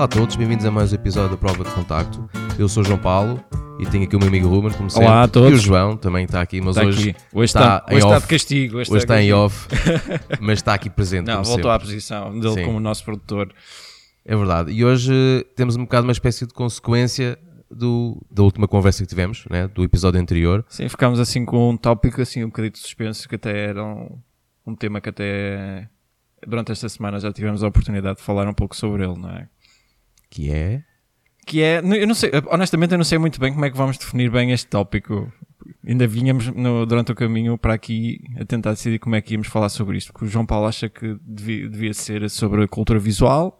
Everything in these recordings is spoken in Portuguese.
Olá a todos, bem-vindos a mais um episódio da Prova de Contacto. Eu sou o João Paulo e tenho aqui o meu amigo Ruben, como sempre. Olá a todos. E o João também está aqui, mas Está hoje, aqui. Hoje está, está, em hoje off. está de castigo. Hoje, Hoje está em castigo. off, mas está aqui presente. Não, voltou sempre. à posição dele Sim. como nosso produtor. É verdade. E hoje eh, temos um bocado uma espécie de consequência do, da última conversa que tivemos, né, do episódio anterior. Sim, ficámos assim com um tópico assim um bocadinho de suspenso que até era um, um tema que até durante esta semana já tivemos a oportunidade de falar um pouco sobre ele, não é? Que é. Que é, eu não sei, honestamente eu não sei muito bem como é que vamos definir bem este tópico. Ainda vínhamos no- durante o caminho para aqui a tentar decidir como é que íamos falar sobre isto, porque o João Paulo acha que devia, devia ser sobre a cultura visual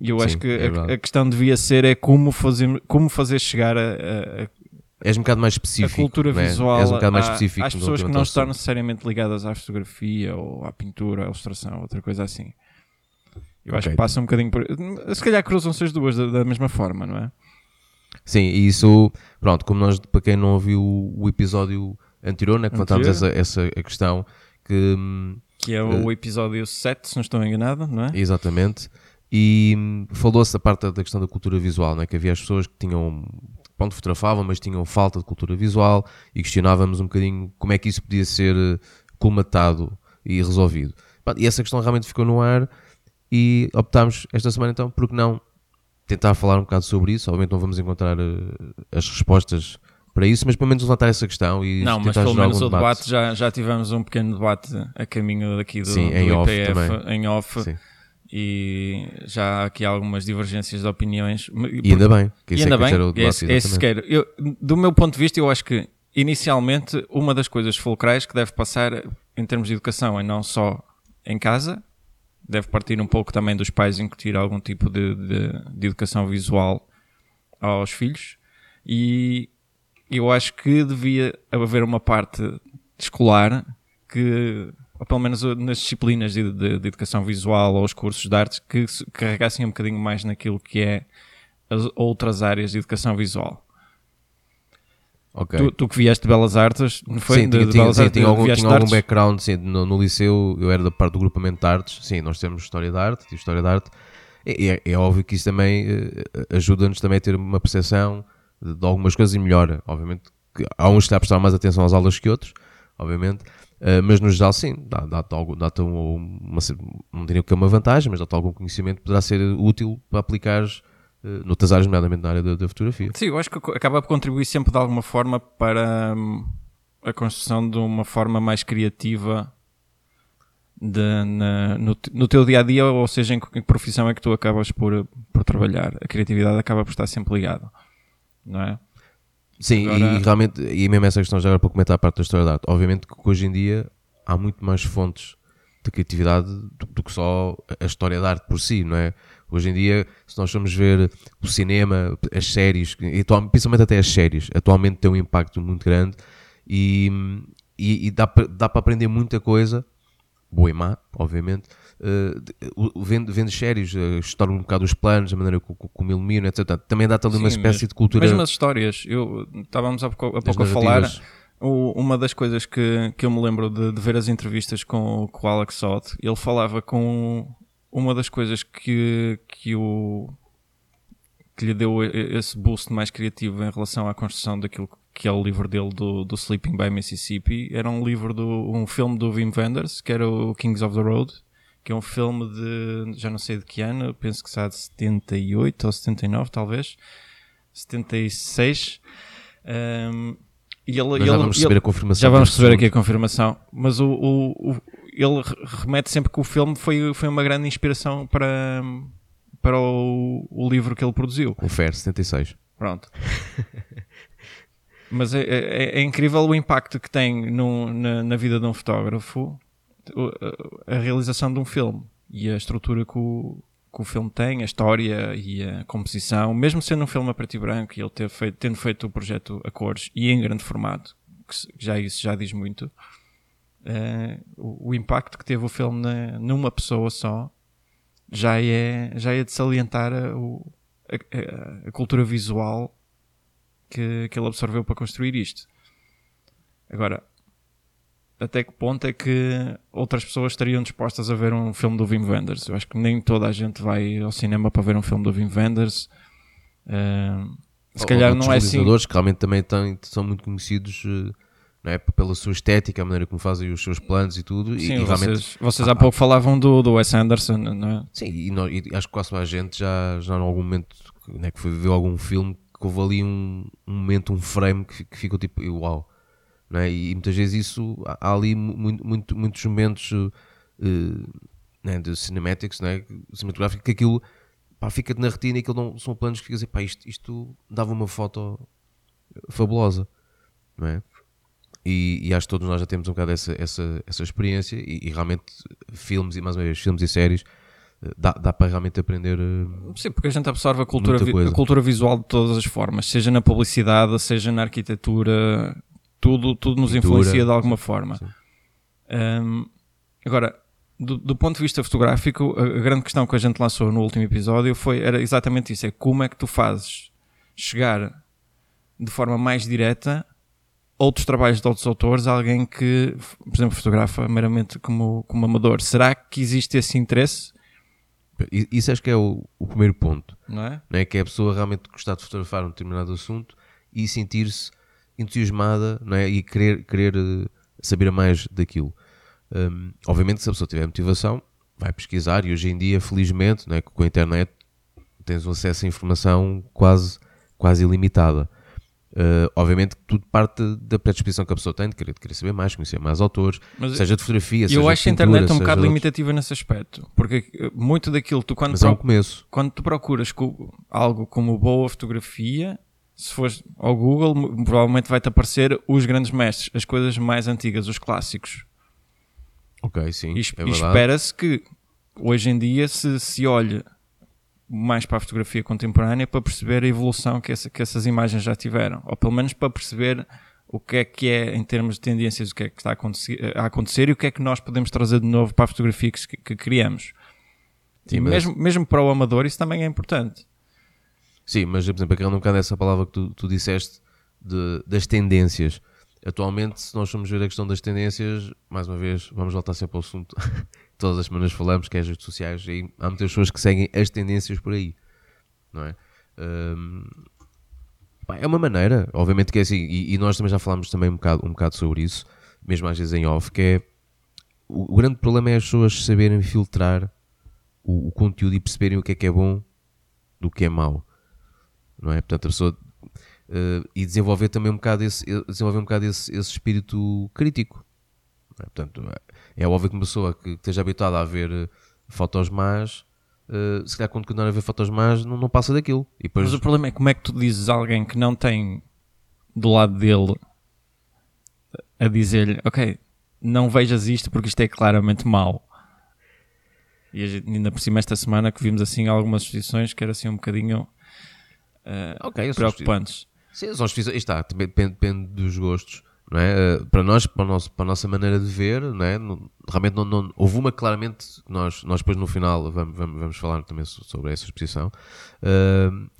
e eu Sim, acho que é a- a, questão devia ser é como fazer, como fazer chegar a, a- a És um bocado mais a específico. cultura né? visual um à- específico às pessoas que não estão necessariamente ligadas à fotografia ou à pintura, à ilustração, outra coisa assim. Eu acho que passa um bocadinho por. Se calhar cruzam-se as duas da, da mesma forma, não é? Sim, e isso, pronto, como nós, para quem não ouviu o episódio anterior, né, que levantámos essa, essa a questão, que hum, Que é o episódio 7, se não estou enganado, não é? exatamente, e hum, falou-se da parte da- questão da cultura visual, né, que havia as pessoas que tinham, pronto, fotografavam, mas tinham falta de cultura visual e questionávamos um bocadinho como é que isso podia ser eh, colmatado e resolvido. E essa questão realmente ficou no ar e optámos esta semana então, porque não tentar falar um bocado sobre isso. Obviamente não vamos encontrar eh, as respostas para isso, mas pelo menos levantar essa questão e Não, mas pelo menos o debate já, já tivemos um pequeno debate a caminho daqui do, Sim, do em off IPF, também. em off, Sim. e já há aqui algumas divergências de opiniões. E ainda bem, que isso ainda é que bem, debate, esse, esse quero. Eu, do meu ponto de vista, eu acho que inicialmente uma das coisas fulcrais que deve passar em termos de educação é não só em casa, deve partir um pouco também dos pais incutir algum tipo de, de, de educação visual aos filhos e eu acho que devia haver uma parte escolar que, ou pelo menos nas disciplinas de, de- de educação visual ou os cursos de artes, que se carregassem um bocadinho mais naquilo que é as outras áreas de educação visual. Ok. Tu, tu que vieste de Belas Artes, não foi? sim, de, tinha, de Belas sim, Artes, tinha algum, tinha algum artes? background sim, no, no liceu, eu era da parte do grupamento de artes, sim, nós temos História da Arte, tive História da Arte, e é, é óbvio que isso também eh, ajuda-nos também a ter uma percepção de, de algumas coisas e melhora, obviamente, que há uns que dá a prestar mais atenção às aulas que outros, obviamente, eh, mas no geral sim, dá- dá-te algo- dá-te um- uma, não diria que é uma vantagem, mas dá-te algum conhecimento que poderá ser útil para aplicares noutras áreas, nomeadamente na área da, da fotografia. Sim, eu acho que acaba por contribuir sempre de alguma forma para hum, a construção de uma forma mais criativa de- na- no, no teu dia a dia, ou seja, em que profissão é que tu acabas por, por trabalhar. A criatividade acaba por estar sempre ligada, não é? Sim, e- Agora- e, realmente, e mesmo essa questão já era para comentar a parte da história da arte. Obviamente que hoje em dia há muito mais fontes de criatividade do, do que só a história da arte por si, não é? Hoje em dia, se nós formos ver o cinema, as séries, principalmente até as séries, atualmente tem um impacto muito grande e, e, e dá, para, dá para aprender muita coisa, boa e má, obviamente, o- vendo, vendo séries, eh, estudar um bocado os planos, a maneira como, como etc. Também dá-te ali uma Sim, espécie mas- de cultura. Mesmo as histórias, eu estávamos há pouco, há pouco a falar. O- uma das coisas que, que eu me lembro de, de ver as entrevistas com, com o Alex Sott, ele falava com uma das coisas que, que, o, que lhe deu esse boost mais criativo em relação à construção daquilo que é o livro dele do, do Sleeping by Mississippi. Era um livro do um filme do Wim Wenders, que era o Kings of the Road, que é um filme de já não sei de que ano, penso que está de 78 ou 79 talvez, 76. Um, e ele, Nós ele- já vamos receber ele- a confirmação. já vamos receber aqui a confirmação, mas o- o- ele re- remete sempre que o filme foi, foi uma grande inspiração para, para o, o livro que ele produziu. O FER 76. Pronto. Mas é, é- é incrível o impacto que tem no- na, na vida de um fotógrafo a, a realização de um filme e a estrutura que o, que o filme tem, a história e a composição, mesmo sendo um filme a preto e branco e ele ter feito, tendo feito o projeto a cores e em grande formato, que já isso já diz muito, eh, o, o impacto que teve o filme na- numa pessoa só já é, já é de salientar a, a- a- cultura visual que, que ele absorveu para construir isto. Agora, até que ponto é que outras pessoas estariam dispostas a ver um filme do Wim Wenders. Eu acho que nem toda a gente vai ao cinema para ver um filme do Wim Wenders. Uh, se calhar não é assim. que realmente também têm, são muito conhecidos uh, não é? pela sua estética, a maneira como fazem os seus planos e tudo. Sim, e, e vocês, realmente, vocês há pouco falavam do, do Wes Anderson, não é? Sim, e, nós, e acho que quase a gente já, já em algum momento né, que foi ver algum filme que houve ali um, um momento, um frame que, que ficou tipo, uau. Não é? E muitas vezes isso, há ali muito, muito, muitos momentos uh, né, de cinematics, né, cinematográfico, que aquilo pá, fica-te na retina e aquilo não, são planos que ficas pá, isto, isto dava uma foto fabulosa, não é? E, e, acho que todos nós já temos um bocado essa, essa, essa experiência e, e realmente filmes e mais uma vez filmes e séries dá, dá para realmente aprender. Uh, Sim, porque a gente absorve a cultura, a cultura visual de todas as formas, seja na publicidade, seja na arquitetura, tudo, tudo nos Pintura, influencia de alguma forma. Um, agora, do, do, ponto de vista fotográfico, a, a, grande questão que a gente lançou no último episódio foi, era exatamente isso: é como é que tu fazes chegar de forma mais direta outros trabalhos de outros autores, alguém que, por exemplo, fotografa meramente como, como amador. Será que existe esse interesse? Isso acho que é o, o primeiro ponto. Não é? Não é? Que é a pessoa realmente gostar de fotografar um determinado assunto e sentir-se entusiasmada não é? e querer, querer eh, saber mais daquilo. Um, obviamente, se a pessoa tiver motivação, vai pesquisar e hoje em dia, felizmente, não é? com a internet, tens um acesso à informação quase, quase ilimitada. Uh, obviamente tudo parte da predisposição que a pessoa tem de querer, de querer saber mais, conhecer mais autores, Mas seja de fotografia, seja Eu acho a internet um bocado limitativa nesse aspecto, porque eh, muito daquilo tu quando, Mas é um começo. quando tu procuras algo como boa fotografia, se fores ao Google, provavelmente vai-te aparecer os grandes mestres, as coisas mais antigas, os clássicos. Ok, sim. E, é e espera-se que hoje em dia se, se olhe mais para a fotografia contemporânea para perceber a evolução que, essa, que essas imagens já tiveram, ou pelo menos para perceber o que é que é em termos de tendências, o que é que está a acontecer, a acontecer e o que é que nós podemos trazer de novo para a fotografia que, que criamos. Sim, mas... mesmo, mesmo para o amador isso também é importante. Sim, mas por exemplo, agarrando um bocado essa palavra que tu, tu disseste de, das tendências. Atualmente, se nós formos ver a questão das tendências, mais uma vez, vamos voltar sempre ao assunto todas as semanas falamos, que é as redes sociais, e há muitas pessoas que seguem as tendências por aí, não é? Um, é uma maneira, obviamente que é assim, e, e, nós também já falámos também um bocado, um bocado sobre isso, mesmo às vezes em off, que é o, o grande problema é as pessoas saberem filtrar o, o, conteúdo e perceberem o que é que é bom do que é mau, não é? Portanto, a pessoa uh, e desenvolver também um bocado esse, desenvolver um bocado esse, esse espírito crítico, é? Portanto, é óbvio que uma pessoa que esteja habituada a ver eh, fotos más, uh, se calhar quando continuar a ver fotos más, não, não passa daquilo. Depois... Mas o problema é como é que tu dizes a alguém que não tem do lado dele a dizer-lhe, ok, não vejas isto porque isto é claramente mau. E gente, ainda por cima esta semana que vimos assim algumas exposições que eram assim um bocadinho uh, okay, preocupantes. Sim, são está, depende, depende dos gostos é? Eh, para nós, para, nosso, para a nossa maneira de ver, não é? realmente não, não, houve uma claramente, nós, nós depois no final vamos, vamos, vamos falar também sobre essa exposição, uh,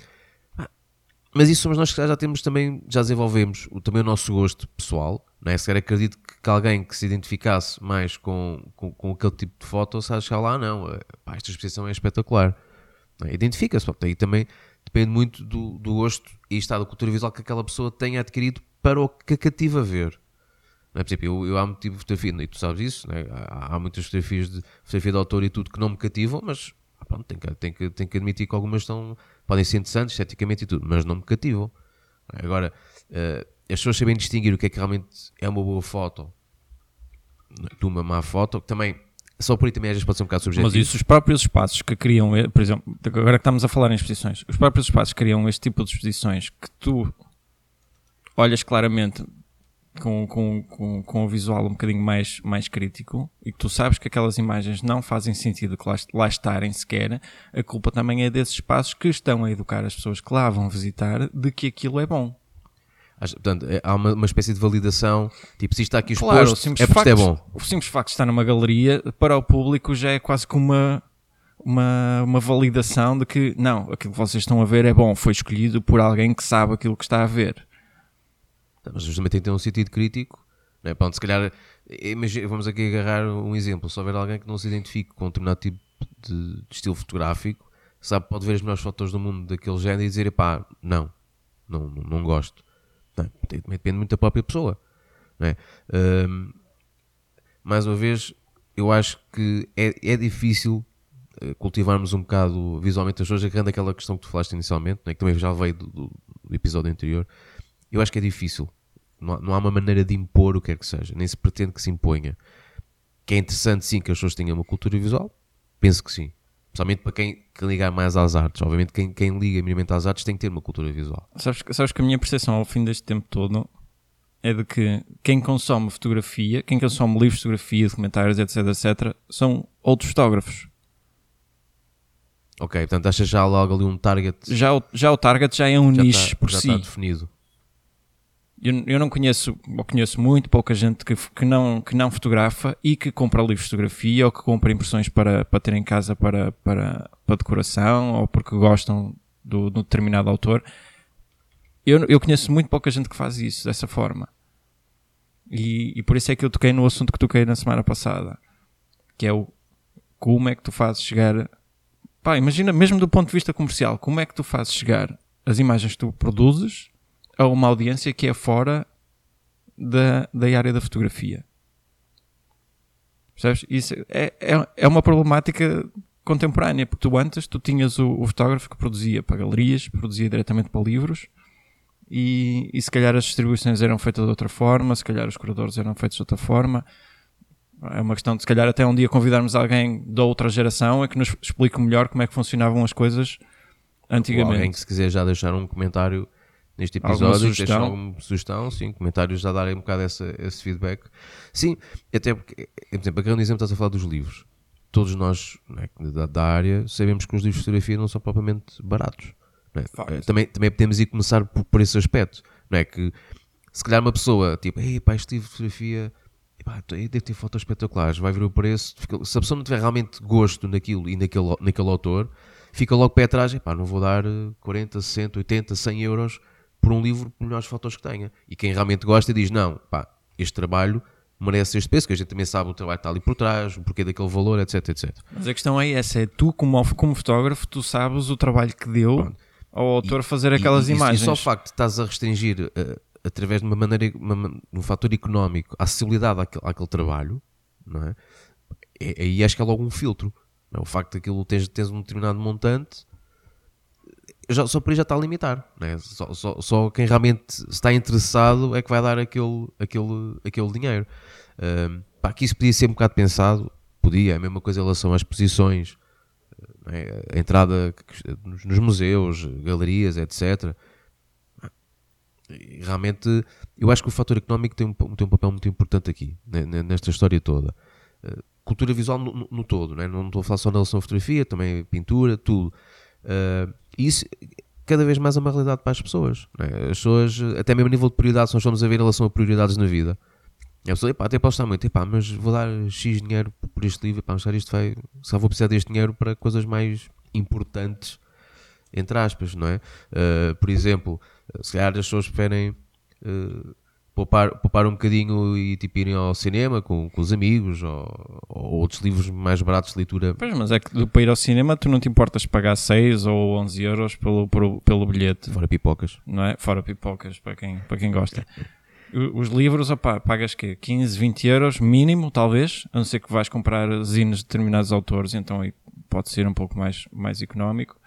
mas isso somos nós que já temos também, já desenvolvemos o, também o nosso gosto pessoal, não é? Se acredito que, que, alguém que se identificasse mais com, com, com aquele tipo de foto, se achar lá, não, eh, pá, esta exposição é espetacular, é? identifica-se, aí também depende muito do, do gosto e estado cultura visual que aquela pessoa tenha adquirido para o que cativa ver. É? Por exemplo, eu, eu há muito tipo de fotografia, e tu sabes isso, né? há, há, muitas fotografias de fotografia de autor e tudo que não me cativam, mas pronto, tenho, que, tenho, que, tenho que admitir que algumas estão, podem ser interessantes esteticamente e tudo, mas não me cativam. Agora, uh, as pessoas sabem distinguir o que é que realmente é uma boa foto de uma má foto, que também só por aí também às vezes pode ser um bocado subjetivo. Mas isso, os próprios espaços que criam, eh, por exemplo, agora que estamos a falar em exposições, os próprios espaços que criam este tipo de exposições que tu olhas claramente com, com, com, com o visual um bocadinho mais, mais crítico e que tu sabes que aquelas imagens não fazem sentido que lá, lá estarem sequer, a culpa também é desses espaços que estão a educar as pessoas que lá vão visitar de que aquilo é bom. Portanto, é, há uma, uma espécie de validação, tipo, se está aqui exposto, claro, é porque facto, é bom. O simples facto de estar numa galeria, para o público já é quase como uma, uma, uma validação de que, não, aquilo que vocês estão a ver é bom, foi escolhido por alguém que sabe aquilo que está a ver. Mas justamente tem que ter um sentido crítico. Não é? Pronto, se calhar imagina, vamos aqui agarrar um exemplo. Se houver alguém que não se identifique com um determinado tipo de, de estilo fotográfico, sabe, pode ver as melhores fotos do mundo daquele género e dizer, pá, não, não, não, gosto. Não, depende muito da própria pessoa. Não é? Um, mais uma vez, eu acho que é, é difícil eh, cultivarmos um bocado visualmente as coisas, agarrando aquela questão que tu falaste inicialmente, né, que também já veio do, do, episódio anterior. Eu acho que é difícil. Não há, não há uma maneira de impor o que quer que seja, nem se pretende que se imponha. Que é interessante, sim, que as pessoas tenham uma cultura visual, penso que sim. Principalmente para quem, quem ligar mais às artes. Obviamente, quem, quem liga minimamente às artes tem que ter uma cultura visual. Sabes, sabes que a minha percepção ao fim deste tempo todo é de que quem consome fotografia, quem consome livros de fotografia, documentários, etc, etc, são outros fotógrafos. Ok, portanto achas já logo ali um target. Já o, já o target já é um já nicho está, por já si. está definido. Eu, eu não conheço, ou conheço muito pouca gente que, que, não, que não fotografa e que compra livros de fotografia ou que compra impressões para, para ter em casa para, para, para decoração ou porque gostam do, do determinado autor. Eu, eu conheço muito pouca gente que faz isso dessa forma. E, e por isso é que eu toquei no assunto que toquei na semana passada, que é o como é que tu fazes chegar. Pá, imagina, mesmo do ponto de vista comercial, como é que tu fazes chegar as imagens que tu produzes a uma audiência que é fora da, da área da fotografia. Percebes? Isso é, é, é uma problemática contemporânea, porque tu antes tu tinhas o, o fotógrafo que produzia para galerias, produzia diretamente para livros, e, e se calhar as distribuições eram feitas de outra forma, se calhar os curadores eram feitos de outra forma. É uma questão de se calhar até um dia convidarmos alguém da outra geração a que nos explique melhor como é que funcionavam as coisas Ou antigamente. alguém que se quiser já deixar um comentário neste Alguma episódio, sugestão? deixar alguma sugestão, sim, comentários já darem um bocado essa, esse feedback. Sim, até porque, por exemplo, aquele exemplo estás a falar dos livros. Todos nós né, da, da área sabemos que os livros de fotografia não são propriamente baratos. é? Facto. Eh, Também, também podemos ir começar por, por esse aspecto. Não é que se calhar uma pessoa, tipo, ei pá, este livro de fotografia epá, deve ter fotos espetaculares, vai ver o preço. fica- se a pessoa não tiver realmente gosto naquilo e naquele, naquele autor, fica logo pé atrás, epá, não vou dar eh, 40, 60, 80, 100 euros por um livro por melhores fotos que tenha. E quem realmente gosta diz, não, pá, este trabalho merece este preço, que a gente também sabe o trabalho que está ali por trás, o porquê daquele valor, etc, etc. Mas a questão é essa, é tu como, como fotógrafo, tu sabes o trabalho que deu Pronto. ao autor fazer aquelas e, e- imagens. E só o facto de estás a restringir, eh, através de uma maneira, uma- um fator económico, a acessibilidade àquele, àquele trabalho, não é? É- Aí acho que é logo um filtro. não é? O facto de aquilo tens, tens um determinado montante, já, só por aí já está a limitar. Não é? só, só, só quem realmente está interessado é que vai dar aquele, aquele, aquele dinheiro. Pá, que isso podia ser um bocado pensado, podia, é a mesma coisa em relação às exposições, não é? a entrada nos, museus, galerias, etc. Realmente, eu acho que o fator económico tem um, tem um papel muito importante aqui, ne- nesta história toda. Uh, cultura visual no, no- todo, né? não estou a falar só na relação à fotografia, também pintura, tudo. E isso cada vez mais é uma realidade para as pessoas. né? As pessoas, até mesmo a nível de prioridades, nós estamos a ver em relação a prioridades na vida. E a pessoa, epá, até posso estar muito, epá, mas vou dar X dinheiro por este livro, epá, mas isto vai, só vou precisar deste dinheiro para coisas mais importantes, entre aspas, não é? Uh, por exemplo, se calhar as pessoas preferem uh, poupar, poupar um bocadinho e tipo irem ao cinema com, com os amigos ou, ou outros livros mais baratos de leitura. Pois, mas é que para ir ao cinema tu não te importas pagar 6 ou 11 euros pelo, pelo, pelo bilhete, Fora pipocas. não é? Fora pipocas, para quem, para quem gosta. Os livros, opá, pagas quê? 15, 20 euros, mínimo, talvez, a não ser que vais comprar zines de determinados autores, então aí pode ser um pouco mais, mais económico.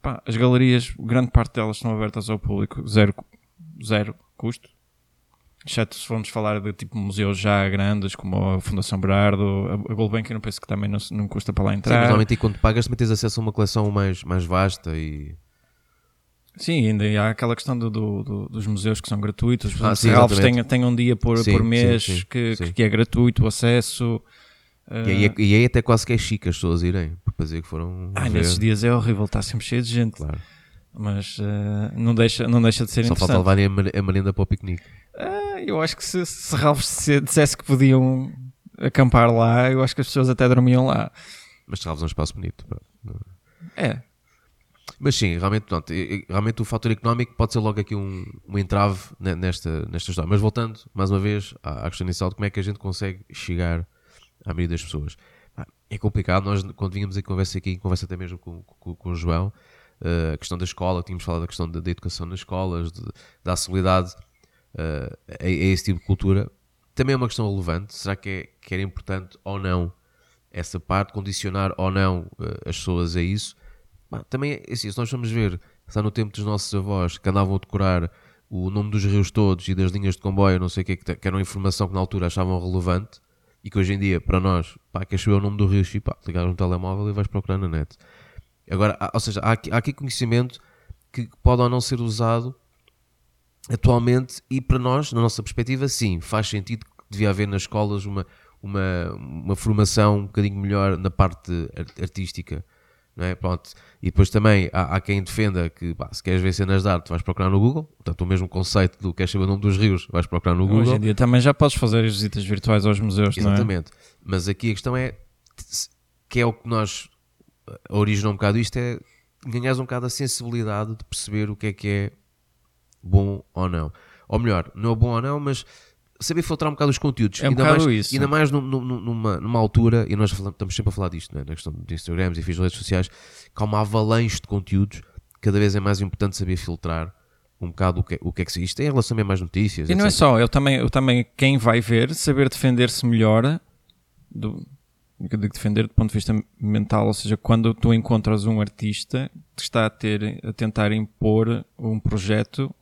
Pá, as galerias, grande parte delas estão abertas ao público, zero, zero custo. Exceto se formos falar de tipo museus já grandes, como a Fundação Berardo, a Gulbenkian, eu penso que também não, não custa para lá Sim, entrar. normalmente aí quando pagas também tens acesso a uma coleção mais, mais vasta e. Sim, ainda há aquela questão do, do- do- dos museus que são gratuitos. Por Ah, sim, tem, tem um dia por, Sim, por sim, mês sim, que, sim. que é gratuito o acesso. E aí, é, e aí até quase que é chique as pessoas irem, para dizer que foram. Ah, nesses dias é horrível, está sempre cheio de gente. Claro. Mas eh, não, deixa, não deixa de ser Só falta interessante. levarem a mer- a merenda para o piquenique. Ah, eu acho que se, se se- dissesse que podiam acampar lá, eu acho que as pessoas até dormiam lá. Mas Serralves é um espaço bonito. pá. É, Mas sim, realmente, pronto, realmente o fator económico pode ser logo aqui um, um entrave nesta, nesta história. Mas voltando, mais uma vez, à, questão inicial de como é que a gente consegue chegar à maioria das pessoas. É complicado, nós quando vínhamos a conversa aqui, conversa até mesmo com, com, com o João, uh, a questão da escola, tínhamos falado da questão da, da educação nas escolas, de, da acessibilidade uh, a, a, esse tipo de cultura, também é uma questão relevante. Será que é, que era importante ou não essa parte, condicionar ou não uh, as pessoas a isso? Bah, também, é assim, se nós vamos ver, está no tempo dos nossos avós que andavam a decorar o nome dos rios todos e das linhas de comboio, não sei o que, que era uma informação que na altura achavam relevante e que hoje em dia, para nós, pá, queres saber o nome do rio pá, ligar um telemóvel e vais procurar na net. Agora, há, ou seja, há aqui, há aqui conhecimento que pode ou não ser usado atualmente e para nós, na nossa perspectiva, sim, faz sentido que devia haver nas escolas uma, uma, uma formação um bocadinho melhor na parte artística. Não é? Pronto. E depois também há, há quem defenda que pá, se queres ver cenas de arte vais procurar no Google, portanto o mesmo conceito do queres saber o nome dos rios vais procurar no Google. Hoje em dia também já podes fazer as visitas virtuais aos museus, Exatamente. não é? Mas aqui a questão é que é o que nós originou um bocado isto é ganhares um bocado a sensibilidade de perceber o que é que é bom ou não. Ou melhor, não é bom ou não, mas saber filtrar um bocado os conteúdos. É um ainda, mais, isso. ainda mais numa, numa altura, e nós falamos, estamos sempre a falar disto, né? na questão de Instagrams e redes sociais, que há uma avalanche de conteúdos, cada vez é mais importante saber filtrar um bocado o que, o que é que se isto tem em relação a mais notícias. E etc. não é só, eu também, eu também, quem vai ver, saber defender-se melhor do, de defender do ponto de vista mental, ou seja, quando tu encontras um artista que está a ter a tentar impor um projeto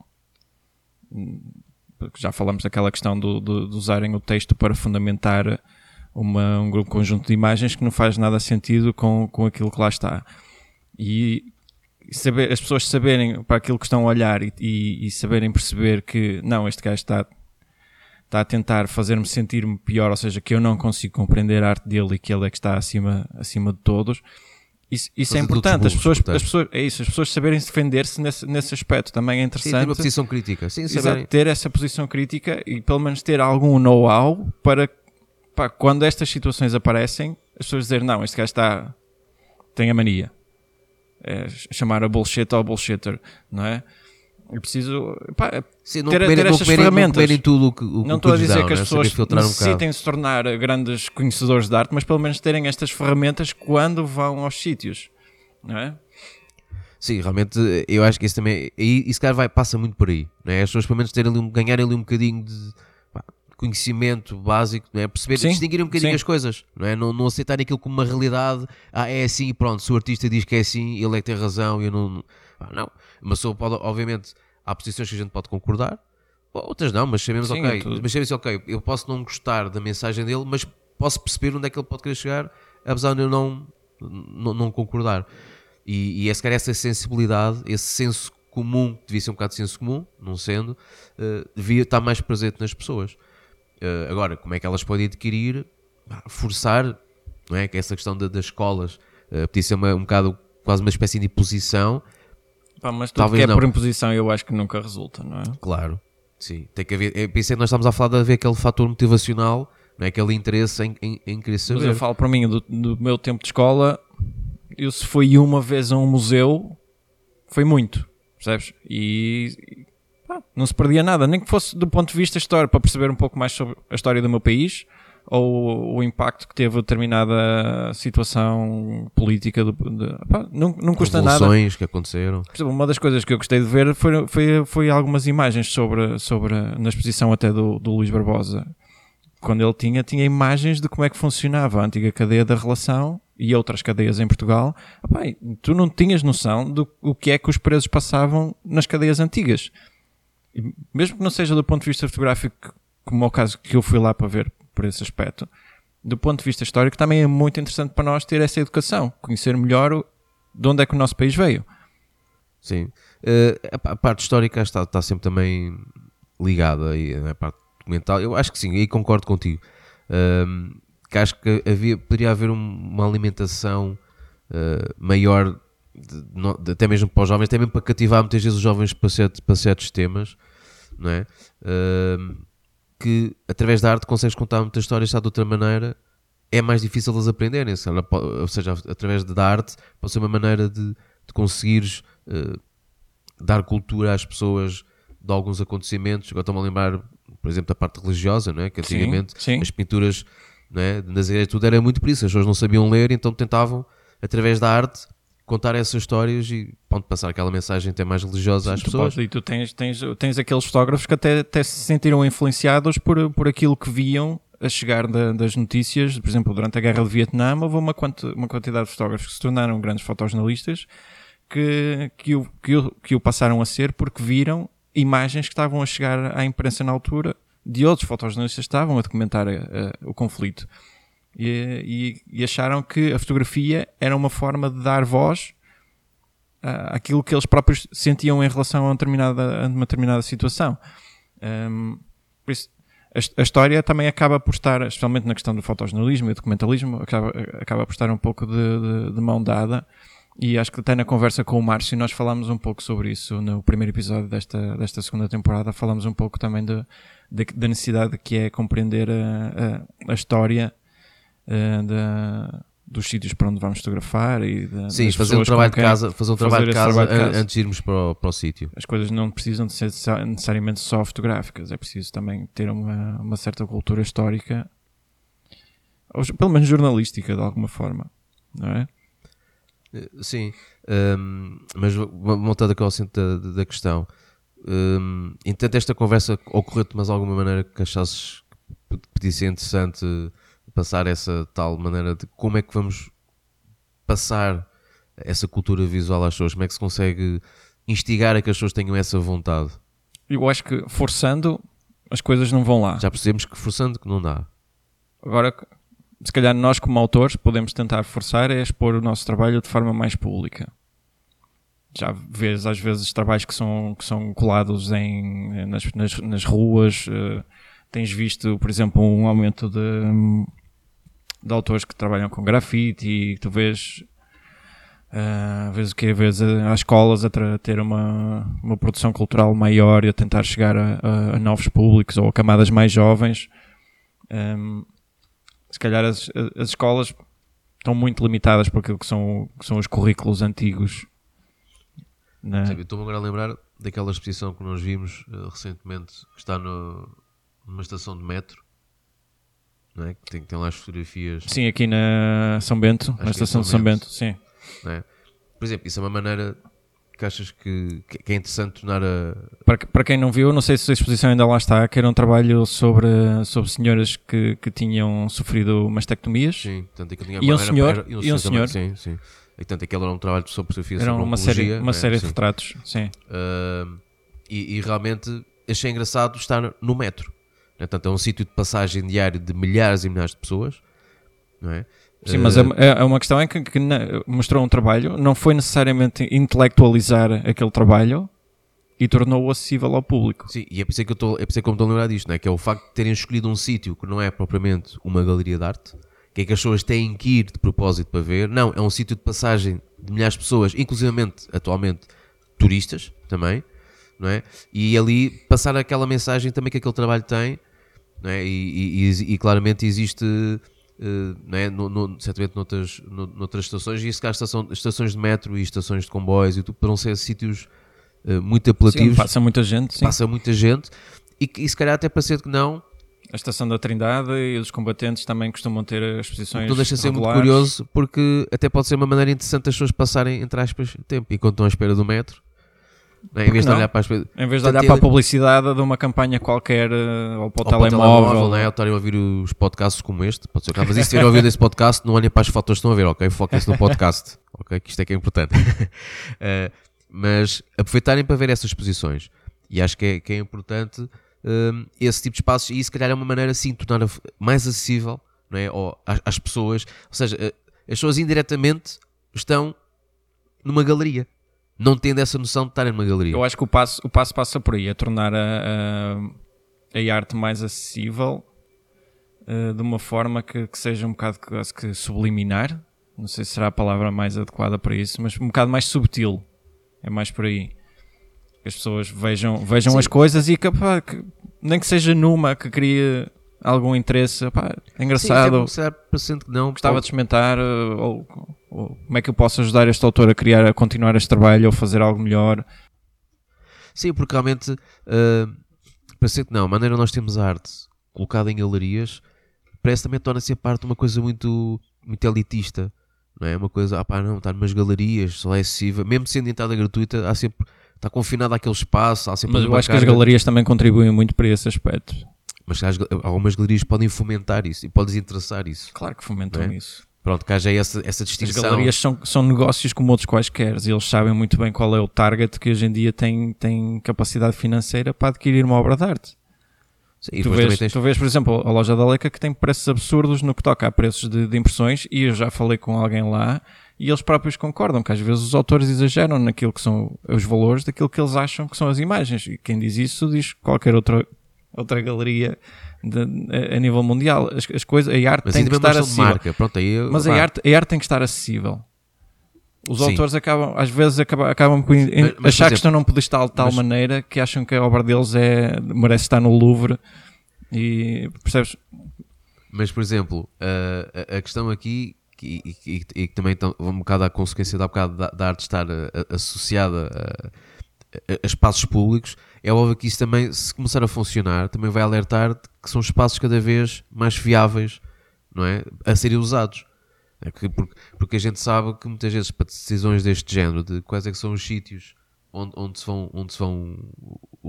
já falamos daquela questão do, do, de usarem o texto para fundamentar uma, um grupo conjunto de imagens que não faz nada sentido com, com aquilo que lá está. E saber, as pessoas saberem para aquilo que estão a olhar e, e, e saberem perceber que não, este gajo está, está a tentar fazer-me sentir-me pior, ou seja, que eu não consigo compreender a arte dele e que ele é que está acima, acima de todos isso, isso é importante, as pessoas, as pessoas, é isso, as pessoas saberem defender-se nesse, nesse aspecto também é interessante. Sim, ter uma posição crítica, sim, Exato, ter essa posição crítica e pelo menos ter algum know-how para, para quando estas situações aparecem, as pessoas dizer não, este gajo está, tem a mania. É, chamar a bullshit ao bullshitter, não é? Eu preciso pá, Sim, não ter, comer, ter estas comerem, ferramentas. Não, tudo o que, o não estou a dizer dão, que as né? pessoas necessitem um se tornar grandes conhecedores de arte, mas pelo menos terem estas ferramentas quando vão aos sítios. Não é? Sim, realmente eu acho que isso também. E, se calhar vai, passa muito por aí. Não é? As pessoas pelo menos terem ali, ganharem ali um bocadinho de pá, conhecimento básico, não é? perceber, sim, distinguir um bocadinho sim. as coisas, não é? Não, não aceitar aquilo como uma realidade. Ah, é assim e pronto. Se o artista diz que é assim, ele é que tem razão. Eu não. Não. Mas pode, obviamente, há posições que a gente pode concordar, outras não, mas sabemos, Sim, ok, é mas sabemos, ok, eu posso não gostar da mensagem dele, mas posso perceber onde é que ele pode querer chegar, apesar de eu não, não, não concordar. E, e é se calhar essa sensibilidade, esse senso comum, que devia ser um bocado de senso comum, não sendo, uh, devia estar mais presente nas pessoas. Uh, agora, como é que elas podem adquirir, forçar, não é? Que essa questão da, das escolas uh, podia ser uma, um bocado quase uma espécie de imposição Pá, mas tudo Talvez que é não. por imposição eu acho que nunca resulta, não é? Claro, sim. Tem que haver, eu pensei que nós estamos a falar de haver aquele fator motivacional, não é? aquele interesse em, em, em querer saber. Mas eu falo para mim, do, do meu tempo de escola, eu se fui uma vez a um museu, foi muito, percebes? E pá, não se perdia nada, nem que fosse do ponto de vista histórico, para perceber um pouco mais sobre a história do meu país ou o impacto que teve determinada situação política. De, de, pá, não, não custa nada. que aconteceram. Por exemplo, uma das coisas que eu gostei de ver foi, foi, foi algumas imagens sobre, sobre na exposição até do, do Luís Barbosa. Quando ele tinha, tinha imagens de como é que funcionava a antiga cadeia da relação e outras cadeias em Portugal. Epá, tu não tinhas noção do o que é que os presos passavam nas cadeias antigas. Mesmo que não seja do ponto de vista fotográfico, como é o caso que eu fui lá para ver por esse aspecto. Do ponto de vista histórico, também é muito interessante para nós ter essa educação, conhecer melhor o, de onde é que o nosso país veio. Sim. Uh, a parte histórica está, está sempre também ligada aí, a parte documental. Eu acho que sim, aí concordo contigo. Uh, que acho que havia, poderia haver um, uma alimentação uh, maior, de, de, até mesmo para os jovens, até mesmo para cativar muitas vezes os jovens para, certos, para certos temas, não é? Uh, que através da arte consegues contar muitas histórias, está de outra maneira, é mais difícil elas aprenderem. Ou seja, através da arte pode ser uma maneira de, de conseguires uh, dar cultura às pessoas de alguns acontecimentos. Agora estou-me a lembrar, por exemplo, da parte religiosa, não é? que antigamente sim, sim. as pinturas não é? de Nazaré tudo era muito por isso. As pessoas não sabiam ler, então tentavam, através da arte, contar essas histórias e pronto, passar aquela mensagem até mais religiosa às Tu pessoas. podes- e tu tens, tens, tens aqueles fotógrafos que até, até se sentiram influenciados por, por aquilo que viam a chegar da- das notícias. Por exemplo, durante a guerra de Vietnã, houve uma, quanti- uma quantidade de fotógrafos que se tornaram grandes fotojornalistas que, que, o, que, o, que o passaram a ser porque viram imagens que estavam a chegar à imprensa na altura de outros fotojornalistas que estavam a documentar eh, eh, o conflito. E, e- acharam que a fotografia era uma forma de dar voz ah, àquilo que eles próprios sentiam em relação a uma determinada, a uma determinada situação. Ahm, por isso, a, a história também acaba por estar, especialmente na questão do fotojornalismo e documentalismo, acaba, acaba por estar um pouco de, de- de mão dada. E acho que até na conversa com o Márcio nós falámos um pouco sobre isso no primeiro episódio desta, desta segunda temporada. Falámos um pouco também da necessidade que é compreender a, a, a história eh, da- dos sítios para onde vamos fotografar e da, Sim, fazer um pessoas trabalho de casa, fazer um fazer trabalho de esse casa, trabalho de casa. antes de irmos para o, para o sítio. as coisas não precisam de ser necessa- necessariamente só fotográficas, é preciso também ter uma, uma certa cultura histórica, ou pelo menos jornalística, de alguma forma, não é? Eh, Sim, hum, mas vo- voltando aqui ao centro da, da questão, hum, entanto esta conversa ocorreu-te mas de alguma maneira que achasses que podia ser interessante passar essa tal maneira de como é que vamos passar essa cultura visual às pessoas, como é que se consegue instigar a que as pessoas tenham essa vontade? Eu acho que forçando as coisas não vão lá. Já percebemos que forçando que não dá. Agora, se calhar nós como autores podemos tentar forçar é expor o nosso trabalho de forma mais pública. Já vês às vezes trabalhos que são, que são colados em, nas, nas, nas ruas. eh, tens visto, por exemplo, um aumento de, de autores que trabalham com grafite e tu vês, eh, vês o que vês às escolas a ter uma, uma produção cultural maior e a tentar chegar a, a- a novos públicos ou a camadas mais jovens. Ehm, se calhar as, as escolas estão muito limitadas por aquilo que são, que são os currículos antigos. né? Estou-me agora a lembrar daquela exposição que nós vimos eh, recentemente, que está no- numa estação de metro, é? que tem, tem lá as fotografias. Sim, aqui na São Bento, que na é estação São de São Bento. Bento, sim. é? Por exemplo, isso é uma maneira que achas que, que é interessante tornar a. Para, para quem não viu, não sei se a exposição ainda lá está, que era um trabalho sobre, sobre senhoras que, que tinham sofrido mastectomias. Sim, tanto aquilo tinha E um senhor- era- e um também, senhor. Sim, sim. E tanto aquele era um trabalho sobre fotografia Era uma série, oncologia, uma é? série de Sim. retratos, sim. Ah, e, e realmente achei engraçado estar no metro. Portanto, é um sítio de passagem diário de milhares e milhares de pessoas. Não é? Sim, mas Ah, é, é uma questão é que, que mostrou um trabalho, não foi necessariamente intelectualizar aquele trabalho e tornou-o acessível ao público. Sim, e é por isso é que eu estou, é por isso é que eu estou a lembrar disto, não é? que é o facto de terem escolhido um sítio que não é propriamente uma galeria de arte, que é que as pessoas têm que ir de propósito para ver. Não, é um sítio de passagem de milhares de pessoas, inclusivamente, atualmente, turistas também, não é? E ali passar aquela mensagem também que aquele trabalho tem, é? E, e- e- claramente existe, não é? No, no, certamente noutras, no- noutras estações, e se calhar estação, estações de metro e estações de comboios e tudo, poderão ser sítios eh, muito Sim, apelativos passa muita gente, sim. passa muita gente e, e se calhar até parecer que não, A Estação da Trindade e os combatentes também costumam ter exposições não deixa de ser muito curioso porque até pode ser uma maneira interessante as pessoas passarem, entre aspas, tempo enquanto estão à espera do metro. Em vez de não? olhar para as. Em vez de olhar para a publicidade de uma campanha qualquer eh, ou para o Ou telemóvel. não é? Ou estarem a ouvir os podcasts como este, pode ser o caso. Mas se estiverem a ouvir esse podcast, não olhem para as fotos que estão a ver, ok? Foquem-se no podcast, ok? Que isto é que é importante. Eh, mas aproveitarem para ver essas exposições. E acho que é, que é importante hum, esse tipo de espaços. E se calhar é uma maneira, sim, de tornar mais acessível não é? Ou às, às pessoas. Ou seja, eh, as pessoas indiretamente estão numa galeria. Não tendo essa noção de estarem numa galeria. Eu acho que o passo, o passo passa por aí, a tornar a, a, a arte mais acessível eh, de uma forma que, que seja um bocado quase que subliminar. Não sei se será a palavra mais adequada para isso, mas um bocado mais subtil. É mais por aí. Que as pessoas vejam, vejam Sim. as coisas e que, pá, que nem que seja numa que crie algum interesse. Pá, é Sim, engraçado. sempre, sempre parecendo que não. Gostava ou- de experimentar, eh, Ou como é que eu posso ajudar este autor a criar, a continuar este trabalho ou fazer algo melhor? Sim, porque realmente, uh, parece que não, a maneira nós temos arte colocada em galerias parece também torna-se a parte de uma coisa muito, muito elitista. Não é uma coisa, ah pá, não, está numas galerias, só é acessível, mesmo sendo entrada gratuita, há sempre, está confinado àquele espaço, há sempre Mas eu acho que as carga. galerias também contribuem muito para esse aspecto. Mas as, algumas galerias podem fomentar isso e podem desinteressar isso. Claro que fomentam é? isso. Pronto, que haja essa, essa As distinção. galerias são, são negócios como outros quaisquer e eles sabem muito bem qual é o target que hoje em dia tem, tem capacidade financeira para adquirir uma obra de arte. Sim, Tu vês, tens- tu vês, por exemplo, a loja da Leica que tem preços absurdos no que toca a preços de, de impressões e eu já falei com alguém lá e eles próprios concordam que às vezes os autores exageram naquilo que são os valores daquilo que eles acham que são as imagens e quem diz isso diz qualquer outra, outra galeria de- a, a nível mundial. As, as coisas, a arte mas tem que estar acessível. marca. Pronto, aí eu- Mas a arte, a arte tem que estar acessível. Os Sim. autores acabam, às vezes acabam, acabam por in- Mas- mas, achar que exemplo, estão num pedestal de tal mas- maneira que acham que a obra deles é, merece estar no Louvre e percebes? Mas, por exemplo, a, a- questão aqui, que- e, e- e que também estão um bocado à consequência da, bocado da, da arte estar a- a- associada a, a- espaços públicos, é óbvio que isso também, se começar a funcionar, também vai alertar que são espaços cada vez mais viáveis não é? a serem usados. É que- porque, porque a gente sabe que muitas vezes para decisões deste género, de quais é que são os sítios onde, onde, se, vão, onde se vão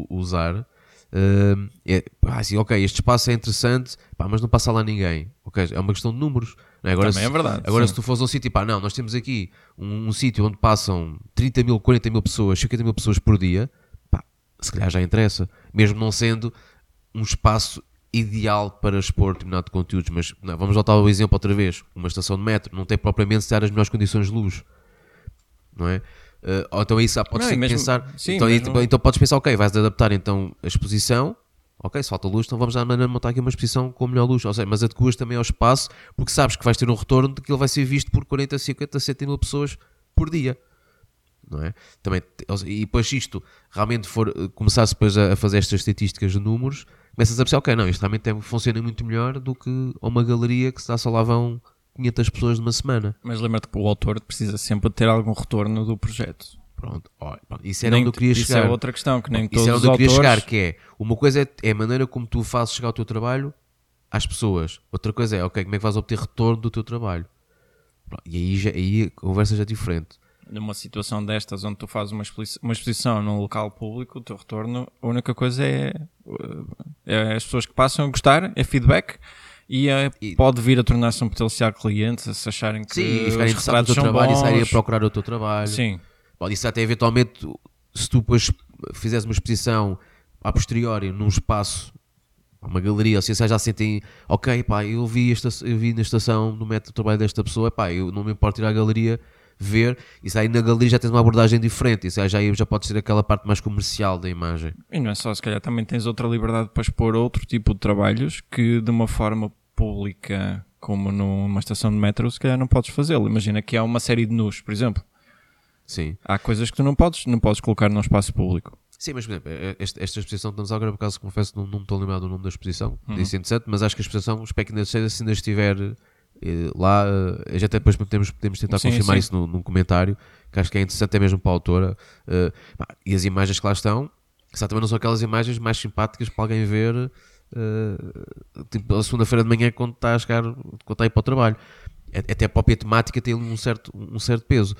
usar, hum, é, assim, ok, este espaço é interessante, pá, mas não passa lá ninguém. Ok, é uma questão de números. é? Agora, Também se, é verdade, Agora, sim. se tu fores a um sítio, pá, não, nós temos aqui um, um sítio onde passam 30 mil, 40 mil pessoas, 50 mil pessoas por dia, pá, se calhar já interessa. Mesmo não sendo um espaço ideal para expor determinado conteúdos, mas não, vamos voltar ao exemplo outra vez. Uma estação de metro não tem propriamente se dar as melhores condições de luz, não é? Eh, ou então isso podes Não, mesmo- pensar. sim, então, mesmo- então, então podes pensar, ok, vais adaptar então a exposição. Ok, se falta luz, então vamos já montar aqui uma exposição com melhor luz. Ou seja, mas adequas também ao espaço, porque sabes que vais ter um retorno de que ele vai ser visto por 40, 50, 70 mil pessoas por dia não é? Também, e depois isto realmente for, eh, começasse depois a, a fazer estas estatísticas de números, começas a perceber, ok, não, isto realmente é- funciona muito melhor do que uma galeria que só lá vão 500 pessoas numa semana. Mas lembra-te que o autor precisa sempre de ter algum retorno do projeto. Pronto, pronto, isso era Nem- onde eu queria isso chegar. é outra questão, que nem Isso todos era os onde eu queria autores... chegar, que é, uma coisa é, é a maneira como tu fazes chegar o teu trabalho às pessoas. Outra coisa é, ok, como é que vais obter retorno do teu trabalho? Pronto, E aí, já, aí a conversa já é diferente. Numa situação destas onde tu fazes uma, exposi- uma exposição num local público, o teu retorno, a única coisa é, uh, é as pessoas que passam a gostar, é feedback e, é- E- pode vir a tornar-se um potencial cliente se acharem que Sim, os retratos são trabalho e saírem a procurar o teu trabalho. Sim, Pode isso até eventualmente, se tu depois fizeres uma exposição a posteriori num espaço, uma galeria, ou seja, já sentem, ok, pá, eu vi, esta, eu vi na estação no método de trabalho desta pessoa, pá, eu não me importo ir à galeria ver, isso aí na galeria já tens uma abordagem diferente, isso aí já, já pode ser aquela parte mais comercial da imagem. e não é só, se calhar também tens outra liberdade para expor outro tipo de trabalhos que de uma forma pública, como numa estação de metro, se calhar não podes fazê-lo. Imagina que há uma série de nus, por exemplo. Sim. Há coisas que tu não podes, não podes colocar num espaço público. Sim, mas por exemplo, esta, esta exposição que estamos agora, por acaso confesso, não, não me estou a lembrar do nome da exposição, Uhum. disse interessante, mas acho que a exposição, espero que ainda seja, se ainda estiver eh, lá, eh, já até depois podemos, podemos tentar Sim, confirmar sim. isso num, num comentário, que acho que é interessante até mesmo para a autora. pá, e as imagens que lá estão, também não são aquelas imagens mais simpáticas para alguém ver, eh, tipo, a segunda-feira de manhã quando está a chegar, quando está a ir para o trabalho. A- Até a própria temática tem um certo, um certo peso.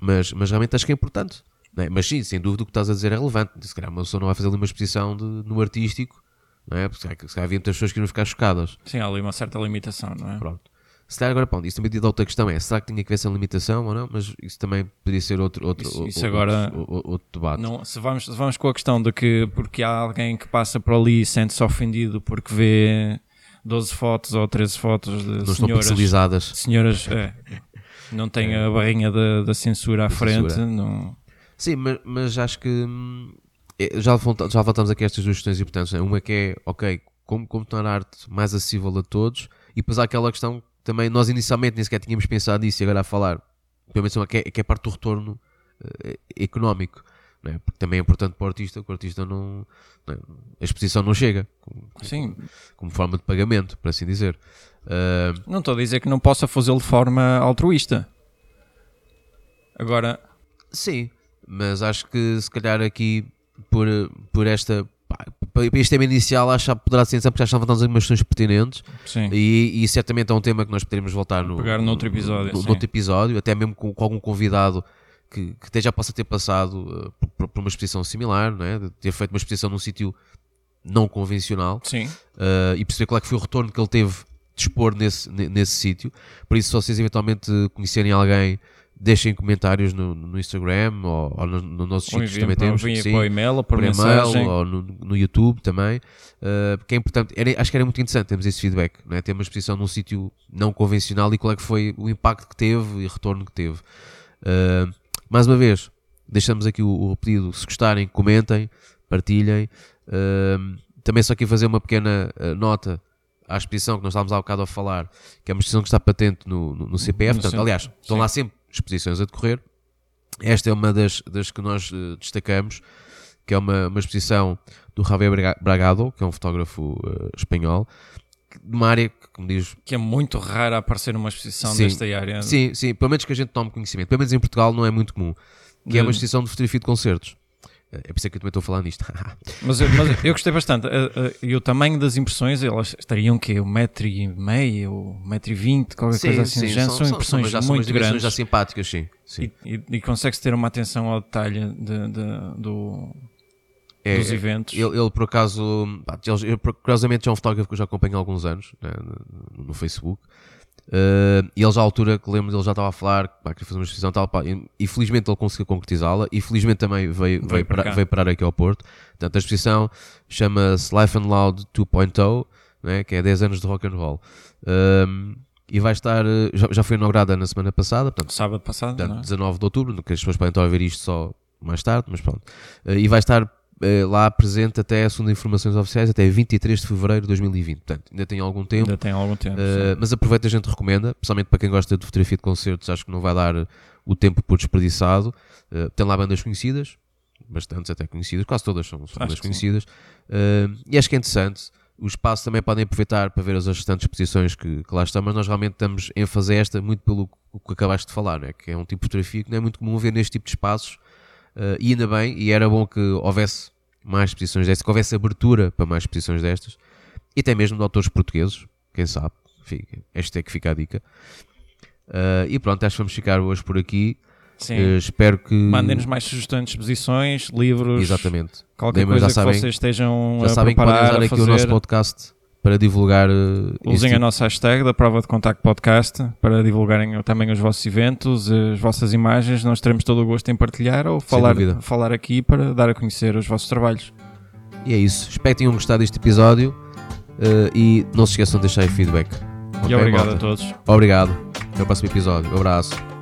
Mas, mas realmente acho que é importante. é? Mas sim, sem dúvida o que estás a dizer é relevante. Se calhar uma pessoa não vai fazer ali uma exposição de, no artístico, não é? Porque se calhar, se calhar havia muitas pessoas que iam ficar chocadas. Sim, há ali uma certa limitação, não é? Pronto. Se calhar agora, pronto, isso também diz outra questão é, será que tinha que ver sem limitação ou não? Mas isso também poderia ser outro, outro, Isso- outro, isso agora- outro, outro- debate. Não, se, vamos, se vamos com a questão de que porque há alguém que passa por ali e sente-se ofendido porque vê 12 fotos ou 13 fotos de não estão senhoras, pixelizadas. senhoras é, não tem a barrinha da, da censura à Da frente, censura. não, Sim, mas, mas acho que hum, é, já, já voltamos aqui a estas duas questões importantes. Né? Uma que é, ok, como, como tornar a arte mais acessível a todos, e depois há aquela questão que também nós inicialmente nem sequer tínhamos pensado nisso, e agora a falar, pelo menos uma que é, que é parte do retorno eh, económico. é? Porque também é importante para o artista, que o artista não, não é? a exposição não chega como, sim, como forma de pagamento, por assim dizer. Ah, não estou a dizer que não possa fazê-lo de forma altruísta. Agora, Sim, mas acho que se calhar aqui por, por esta. Para este tema inicial, acho que poderá ser interessante porque já estão levantando algumas questões pertinentes sim. e, e certamente é um tema que nós poderemos voltar no, Pegar noutro episódio, no, noutro episódio, até mesmo com, com algum convidado que, que até já possa ter passado uh, por- por, uma exposição similar, não é? de ter feito uma exposição num sítio não convencional Sim. uh, e perceber qual é que foi o retorno que ele teve de expor nesse, ne- nesse sítio. Por isso, se vocês eventualmente conhecerem alguém, deixem comentários no, no Instagram ou, ou no, no sítios enviem também para, temos. sim, para o e-mail ou por, por e-mail ou no, no YouTube também. Uh, porque é importante, era- acho que era muito interessante termos esse feedback, não é? ter uma exposição num sítio não convencional e qual é que foi o impacto que teve e o retorno que teve. Uh, mais uma vez, deixamos aqui o, o pedido, se gostarem, comentem, partilhem. Uh, também só aqui fazer uma pequena nota à exposição que nós estávamos há bocado a falar, que é uma exposição que está patente no, no, no CPF. No Portanto, aliás, estão sim. lá sempre exposições a decorrer. Esta é uma das, das que nós eh, destacamos, que é uma, uma exposição do Javier Braga- Bragado, que é um fotógrafo eh, espanhol, de uma área que, como diz, Que é muito raro aparecer numa exposição Sim. desta área. sim, sim, pelo menos que a gente tome conhecimento, pelo menos em Portugal não é muito comum, que é uma De- exposição de fotografia de concertos. É por isso que eu também estou a falar nisto. Mas, eu- mas eu gostei bastante. Eh, eh, E o tamanho das impressões, elas estariam o quê? Um metro e meio, um metro e vinte, qualquer coisa assim. do género. são, impressões já são muito grandes. já simpáticas, sim. sim. E, e, e consegue-se ter uma atenção ao detalhe de- de- do, É, dos eventos. Ele, ele, por acaso, pá, ele, curiosamente é um fotógrafo que eu já acompanho há alguns anos né, no, no Facebook. Eh, e ele já à altura que lembro dele já estava a falar pá, queria fazer uma exposição tal, pá, e, e felizmente ele conseguiu concretizá-la e felizmente também veio, veio, Veio para para, veio parar aqui ao Porto. Portanto, a exposição chama-se Life and Loud 2.0, né, que é 10 anos de rock and roll. Um, e vai estar, eh, já, já foi inaugurada na semana passada, portanto, Sábado passado, Portanto, é? 19 de outubro, que as pessoas podem estar a ver isto só mais tarde, mas pronto. Eh, E vai estar lá presente até, segundo informações oficiais, até 23 de fevereiro de 2020. Portanto, ainda tem algum tempo. Ainda tem algum tempo. Eh, sim. mas aproveita, a gente recomenda, principalmente para quem gosta de fotografia de concertos, acho que não vai dar o tempo por desperdiçado. Eh, tem lá bandas conhecidas, bastantes até conhecidas, quase todas são, são bandas conhecidas. Eh, e acho que é interessante. O espaço também podem aproveitar para ver as restantes exposições que, que lá estão, mas nós realmente estamos em fazer esta muito pelo que acabaste de falar, né? que é um tipo de fotografia que não é muito comum ver neste tipo de espaços. Eh, e ainda bem, e era bom que houvesse mais exposições destas, que houvesse abertura para mais exposições destas, e até mesmo de autores portugueses, quem sabe, fica, esta é que fica a dica. Eh, e pronto, acho que vamos ficar hoje por aqui. Sim. Eh, espero que. Mandem-nos mais sugestões de exposições, livros, Exatamente. qualquer coisa já que sabem- vocês estejam Já a sabem que podem preparar, usar aqui fazer. o nosso podcast para divulgar. eh, Usem a tipo- nossa hashtag da Prova de Contacto Podcast para divulgarem também os vossos eventos, as vossas imagens. Nós teremos todo o gosto em partilhar ou falar, falar aqui para dar a conhecer os vossos trabalhos. E é isso. Espero que tenham gostado deste episódio eh, e não se esqueçam de deixar aí feedback. e Ok, obrigado malta? a todos. Obrigado. Até o próximo episódio. Um abraço.